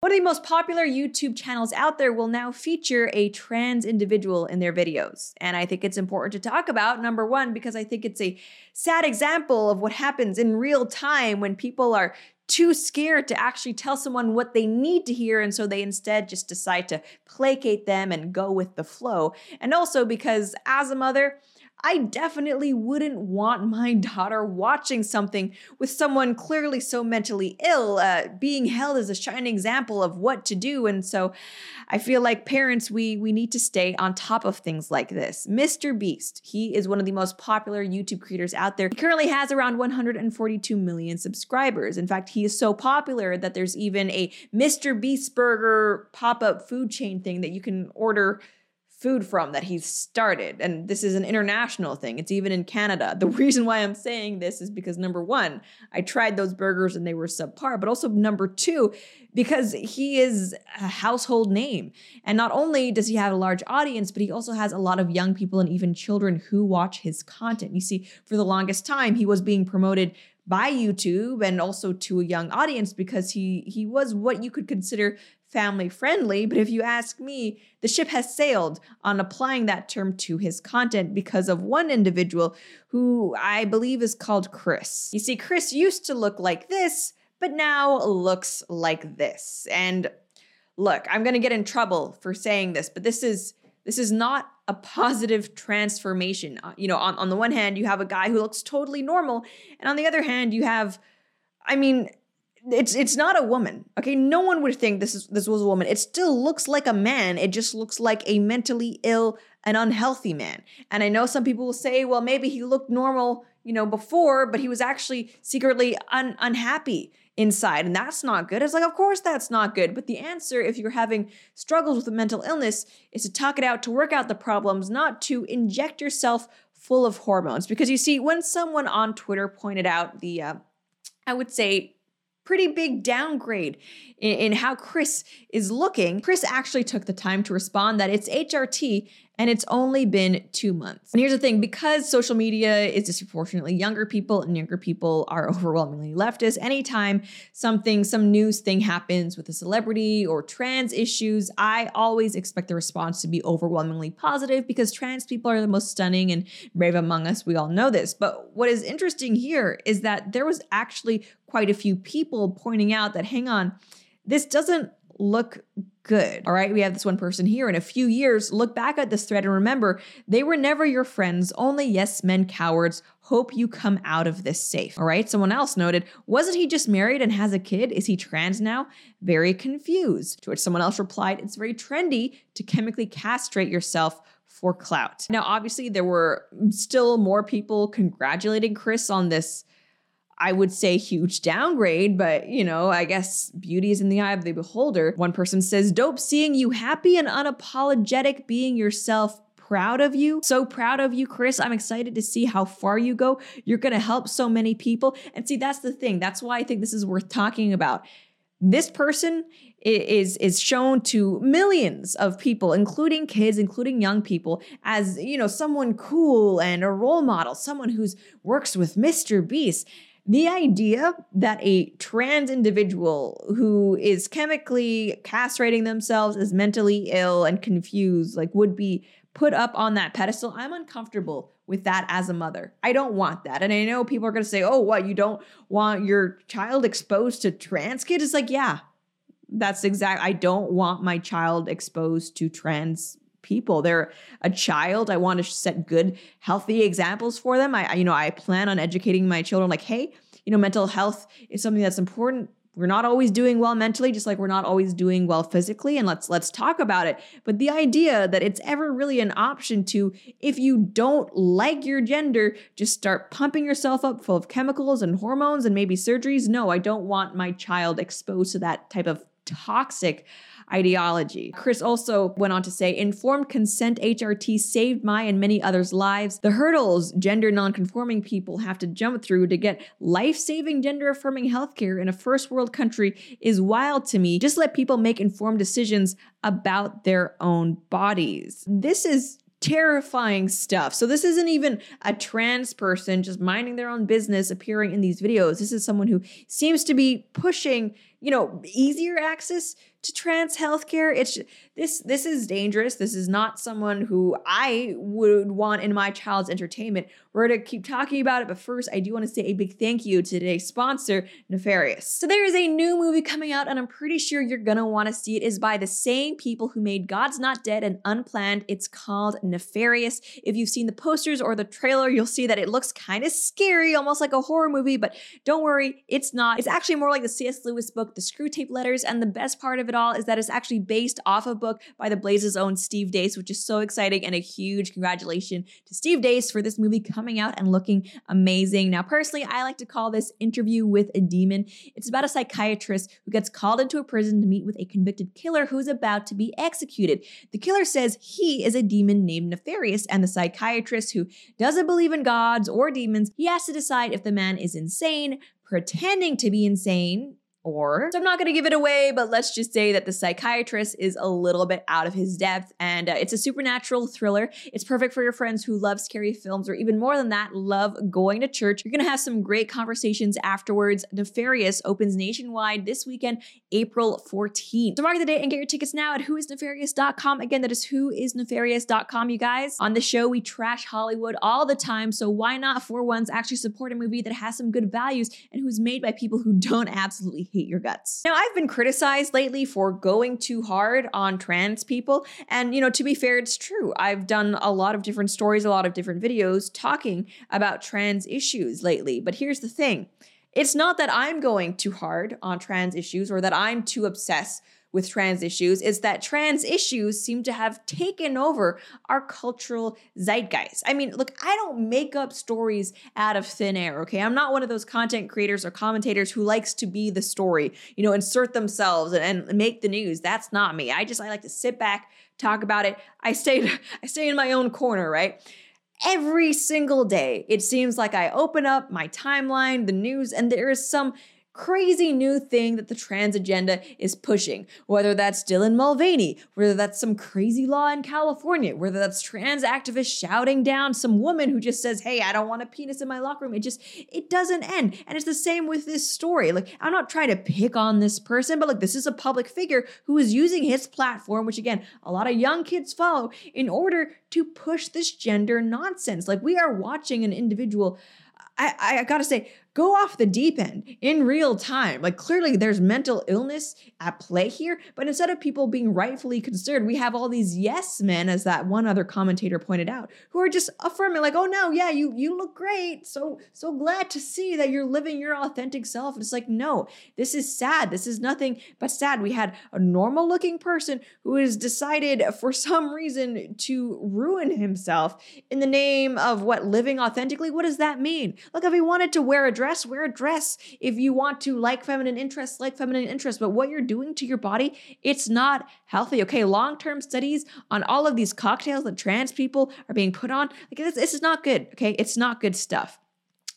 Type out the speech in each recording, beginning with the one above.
One of the most popular YouTube channels out there will now feature a trans individual in their videos. And I think it's important to talk about, number one, because I think it's a sad example of what happens in real time when people are too scared to actually tell someone what they need to hear. And so they instead just decide to placate them and go with the flow. And also because as a mother, I definitely wouldn't want my daughter watching something with someone clearly so mentally ill, uh, being held as a shining example of what to do. And so I feel like parents, we, we need to stay on top of things like this. Mr. Beast, he is one of the most popular YouTube creators out there. He currently has around 142 million subscribers. In fact, he is so popular that there's even a Mr. Beast Burger pop up food chain thing that you can order food from that he's started. And this is an international thing. It's even in Canada. The reason why I'm saying this is because number one, I tried those burgers and they were subpar, but also number two, because he is a household name. And not only does he have a large audience, but he also has a lot of young people and even children who watch his content. You see, for the longest time, he was being promoted by YouTube and also to a young audience because he he was what you could consider family friendly, but if you ask me, the ship has sailed on applying that term to his content because of one individual who I believe is called Chris. You see, Chris used to look like this, but now looks like this. And look, I'm going to get in trouble for saying this, but this is this is not a positive transformation. Uh, you know, on, on the one hand, you have a guy who looks totally normal, and on the other hand, you have I mean, it's it's not a woman. Okay, no one would think this is this was a woman. It still looks like a man. It just looks like a mentally ill and unhealthy man. And I know some people will say, well, maybe he looked normal, you know, before, but he was actually secretly un- unhappy inside, and that's not good. It's like, of course, that's not good. But the answer, if you're having struggles with a mental illness, is to talk it out, to work out the problems, not to inject yourself full of hormones. Because you see, when someone on Twitter pointed out the, uh, I would say pretty big downgrade in, in, how Chris is looking, Chris actually took the time to respond that it's HRT and it's only been two months. And here's the thing because social media is disproportionately younger people and younger people are overwhelmingly leftist, anytime something, some news thing happens with a celebrity or trans issues, I always expect the response to be overwhelmingly positive because trans people are the most stunning and brave among us. We all know this. But what is interesting here is that there was actually quite a few people pointing out that, hang on, this doesn't look good. All right, we have this one person here. In a few years, look back at this thread and remember they were never your friends, only yes men cowards. Hope you come out of this safe. All right, someone else noted, wasn't he just married and has a kid? Is he trans now? Very confused. To which someone else replied, it's very trendy to chemically castrate yourself for clout. Now, obviously, there were still more people congratulating Chris on this I would say huge downgrade, but you know, I guess beauty is in the eye of the beholder. One person says, Dope seeing you happy and unapologetic being yourself proud of you. So proud of you, Chris. I'm excited to see how far you go. You're going to help so many people. And see, that's the thing. That's why I think this is worth talking about. This person is is shown to millions of people including kids including young people as you know someone cool and a role model someone who's works with Mr Beast the idea that a trans individual who is chemically castrating themselves is mentally ill and confused like would be put up on that pedestal i'm uncomfortable with that as a mother. I don't want that. And i know people are going to say oh what you don't want your child exposed to trans kids? It's like yeah that's exact i don't want my child exposed to trans people. They're a child. I want to set good, healthy examples for them. I, you know, I plan on educating my children like, hey, you know, mental health is something that's important. We're not always doing well mentally, just like we're not always doing well physically. And let's let's talk about it. But the idea that it's ever really an option to, if you don't like your gender, just start pumping yourself up full of chemicals and hormones and maybe surgeries. No, I don't want my child exposed to that type of toxic ideology. Chris also went on to say informed consent HRT saved my and many others' lives. The hurdles gender nonconforming people have to jump through to get life saving gender affirming healthcare in a first world country is wild to me. Just let people make informed decisions about their own bodies. This is terrifying stuff. So this isn't even a trans person just minding their own business appearing in these videos. This is someone who seems to be pushing, you know, easier access to trans healthcare. It's this this is dangerous. This is not someone who I would want in my child's entertainment. We're to keep talking about it, but first, I do want to say a big thank you to today's sponsor, Nefarious. So, there is a new movie coming out, and I'm pretty sure you're to want to see it. Is by the same people who made God's Not Dead and Unplanned. It's called Nefarious. If you've seen the posters or the trailer, you'll see that it looks kind of scary, almost like a horror movie, but don't worry, it's not. It's actually more like the C.S. Lewis book, The Screwtape Letters, and the best part of it all is that it's actually based off a book by the Blaze's own Steve Deace, which is so exciting, and a huge congratulations to Steve Deace for this movie coming out and looking amazing. Now, personally, I like to call this Interview with a Demon. It's about a psychiatrist who gets called into a prison to meet with a convicted killer who's about to be executed. The killer says he is a demon named Nefarious, and the psychiatrist, who doesn't believe in gods or demons, he has to decide if the man is insane, pretending to be insane, or, so I'm not going to give it away, but let's just say that the psychiatrist is a little bit out of his depth and uh, it's a supernatural thriller. It's perfect for your friends who love scary films or even more than that, love going to church. You're going to have some great conversations afterwards. Nefarious opens nationwide this weekend, April 14th. So mark the date and get your tickets now at whoisnefarious.com. Again, that is whoisnefarious.com, you guys. On the show, we trash Hollywood all the time, so why not for once actually support a movie that has some good values and who's made by people who don't absolutely hate your guts. Now, I've been criticized lately for going too hard on trans people. And, you know, to be fair, it's true. I've done a lot of different stories, a lot of different videos talking about trans issues lately. But here's the thing it's not that I'm going too hard on trans issues or that I'm too obsessed with trans issues is that trans issues seem to have taken over our cultural zeitgeist. I mean, look, I don't make up stories out of thin air, okay? I'm not one of those content creators or commentators who likes to be the story, you know, insert themselves and, and make the news. That's not me. I just I like to sit back, talk about it. I stay I stay in my own corner, right? Every single day, it seems like I open up my timeline, the news, and there is some crazy new thing that the trans agenda is pushing, whether that's Dylan Mulvaney, whether that's some crazy law in California, whether that's trans activists shouting down some woman who just says, Hey, I don't want a penis in my locker room. It just, it doesn't end. And it's the same with this story. Like, I'm not trying to pick on this person, but like, this is a public figure who is using his platform, which again, a lot of young kids follow, in order to push this gender nonsense. Like, we are watching an individual. I, I gotta say, go off the deep end in real time. Like clearly there's mental illness at play here, but instead of people being rightfully concerned, we have all these yes men, as that one other commentator pointed out, who are just affirming, like, oh no, yeah, you you look great. So so glad to see that you're living your authentic self. And it's like, no, this is sad. This is nothing but sad. We had a normal looking person who has decided for some reason to ruin himself in the name of what living authentically. What does that mean? Look, if he wanted to wear a dress, wear a dress. If you want to like feminine interests, like feminine interests. But what you're doing to your body, it's not healthy. Okay, long term studies on all of these cocktails that trans people are being put on, like this, this is not good. Okay, it's not good stuff.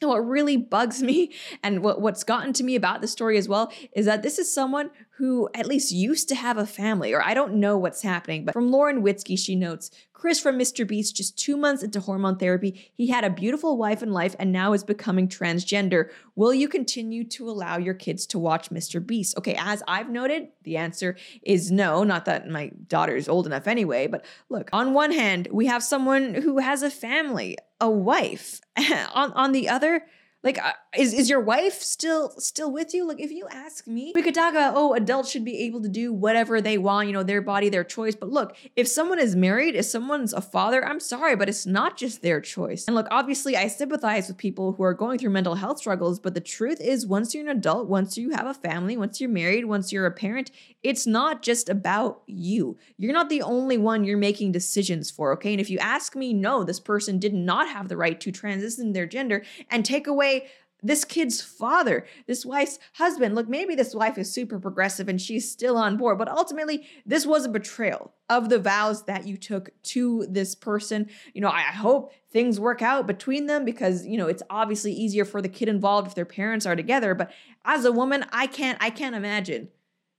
And what really bugs me and what, what's gotten to me about the story as well is that this is someone who at least used to have a family, or I don't know what's happening. But from Lauren Witzke, she notes Chris from Mr. Beast, just two months into hormone therapy, he had a beautiful wife and life and now is becoming transgender. Will you continue to allow your kids to watch Mr. Beast? Okay, as I've noted, the answer is no. Not that my daughter is old enough anyway, but look, on one hand, we have someone who has a family, a wife. on, on the other, like, uh, is is your wife still still with you? Like, if you ask me, we could talk about oh, adults should be able to do whatever they want, you know, their body, their choice. But look, if someone is married, if someone's a father, I'm sorry, but it's not just their choice. And look, obviously, I sympathize with people who are going through mental health struggles. But the truth is, once you're an adult, once you have a family, once you're married, once you're a parent, it's not just about you. You're not the only one you're making decisions for. Okay, and if you ask me, no, this person did not have the right to transition their gender and take away this kid's father, this wife's husband. Look, maybe this wife is super progressive and she's still on board, but ultimately, this was a betrayal of the vows that you took to this person. You know, I hope things work out between them because, you know, it's obviously easier for the kid involved if their parents are together, but as a woman, I can't I can't imagine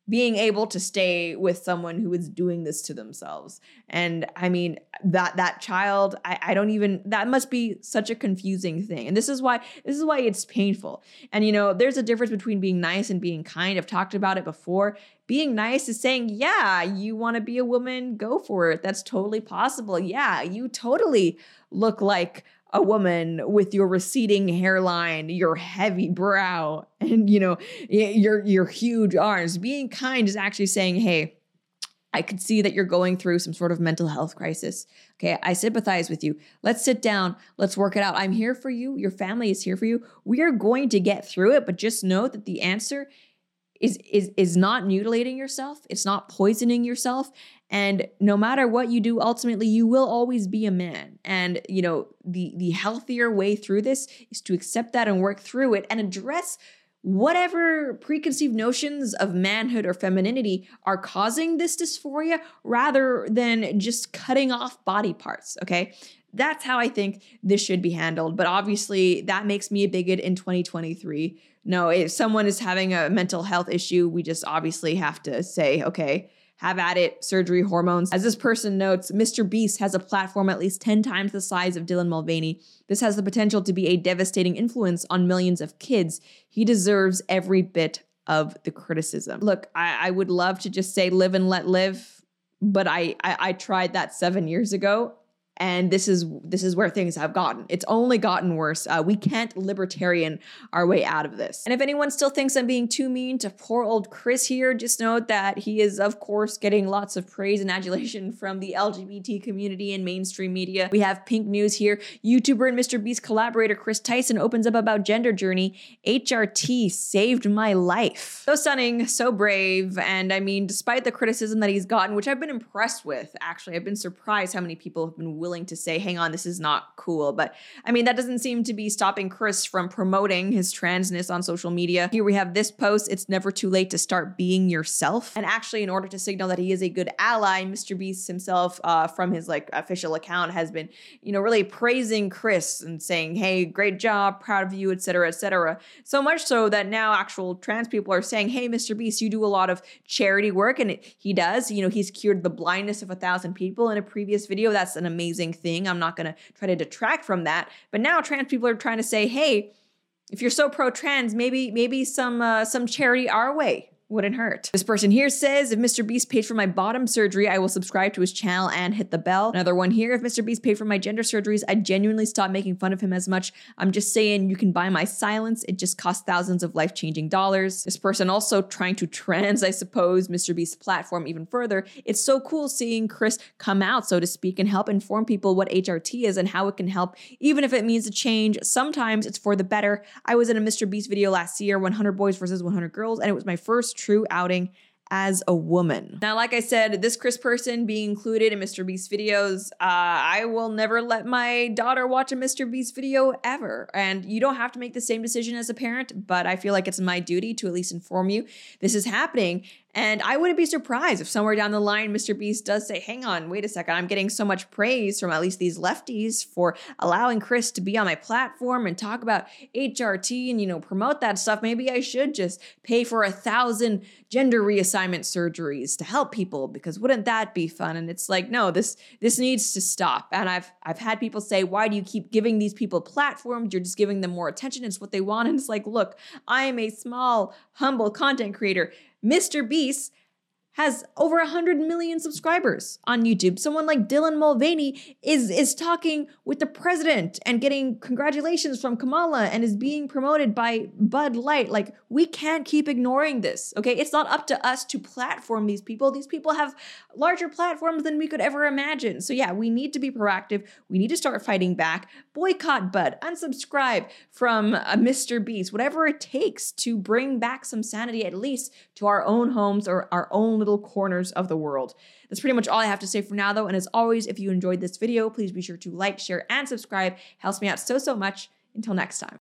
being able to stay with someone who is doing this to themselves. And I mean, that that child, I, I don't even that must be such a confusing thing. And this is why this is why it's painful. And you know, there's a difference between being nice and being kind. I've talked about it before. Being nice is saying, yeah, you want to be a woman, go for it. That's totally possible. Yeah, you totally look like a woman with your receding hairline, your heavy brow, and you know, your your huge arms. Being kind is actually saying, "Hey, I could see that you're going through some sort of mental health crisis. Okay, I sympathize with you. Let's sit down. Let's work it out. I'm here for you. Your family is here for you. We are going to get through it, but just know that the answer is is is not mutilating yourself. It's not poisoning yourself. And no matter what you do, ultimately you will always be a man. And you know, the the healthier way through this is to accept that and work through it and address whatever preconceived notions of manhood or femininity are causing this dysphoria rather than just cutting off body parts, okay? That's how I think this should be handled. But obviously, that makes me a bigot in 2023 no, if someone is having a mental health issue, we just obviously have to say, okay, have at it, surgery, hormones. As this person notes, Mr. Beast has a platform at least 10 times the size of Dylan Mulvaney. This has the potential to be a devastating influence on millions of kids. He deserves every bit of the criticism. Look, I, I would love to just say live and let live, but I, I, I tried that seven years ago and this is this is where things have gotten. It's only gotten worse. Uh, we can't libertarian our way out of this. And if anyone still thinks i'm being too mean to poor old chris here just note that he is of course getting lots of praise and adulation from the lgbt community and mainstream media. We have pink news here. Youtuber and mr beast collaborator chris tyson opens up about gender journey. Hrt saved my life. So stunning so brave. And i mean despite the criticism that he's gotten which i've been impressed with actually i've been surprised how many people have been willing to say, hang on, this is not cool. But I mean, that doesn't seem to be stopping Chris from promoting his transness on social media. Here we have this post It's never too late to start being yourself. And actually, in order to signal that he is a good ally, Mr. Beast himself, uh, from his like official account, has been, you know, really praising Chris and saying, hey, great job, proud of you, etc., etc. So much so that now actual trans people are saying, hey, Mr. Beast, you do a lot of charity work. And it, he does. You know, he's cured the blindness of a thousand people in a previous video. That's an amazing thing. I'm not going to try to detract from that. But now trans people are trying to say, hey, if you're so pro trans, maybe maybe some uh, some charity our way wouldn't hurt. This person here says, if Mr. Beast paid for my bottom surgery, I will subscribe to his channel and hit the bell. Another one here, if Mr. Beast paid for my gender surgeries, I genuinely stop making fun of him as much. I'm just saying you can buy my silence. It just costs thousands of life-changing dollars. This person also trying to trans, I suppose, Mr. Beast's platform even further. It's so cool seeing Chris come out, so to speak, and help inform people what HRT is and how it can help, even if it means a change. Sometimes it's for the better. I was in a Mr. Beast video last year, 100 boys versus 100 girls, and it was my first true outing as a woman. Now, like I said, this Chris person being included in Mr. Beast videos, uh, I will never let my daughter watch a Mr. Beast video ever. And you don't have to make the same decision as a parent, but I feel like it's my duty to at least inform you this is happening and I wouldn't be surprised if somewhere down the line, Mr. Beast does say, hang on, wait a second, I'm getting so much praise from at least these lefties for allowing Chris to be on my platform and talk about HRT and, you know, promote that stuff. Maybe I should just pay for a thousand gender reassignment surgeries to help people because wouldn't that be fun? And it's like, no, this this needs to stop. And I've I've had people say, why do you keep giving these people platforms? You're just giving them more attention. It's what they want. And it's like, look, I am a small, humble content creator Mr. Beast has over 100 million subscribers on YouTube. Someone like Dylan Mulvaney is is talking with the president and getting congratulations from Kamala and is being promoted by Bud Light. Like we can't keep ignoring this. Okay? It's not up to us to platform these people. These people have larger platforms than we could ever imagine. So yeah, we need to be proactive. We need to start fighting back. Boycott Bud, unsubscribe from uh, Mr. Beast, whatever it takes to bring back some sanity at least to our own homes or our own little corners of the world. That's pretty much all I have to say for now, though. And as always, if you enjoyed this video, please be sure to like, share, and subscribe. It helps me out so, so much. Until next time.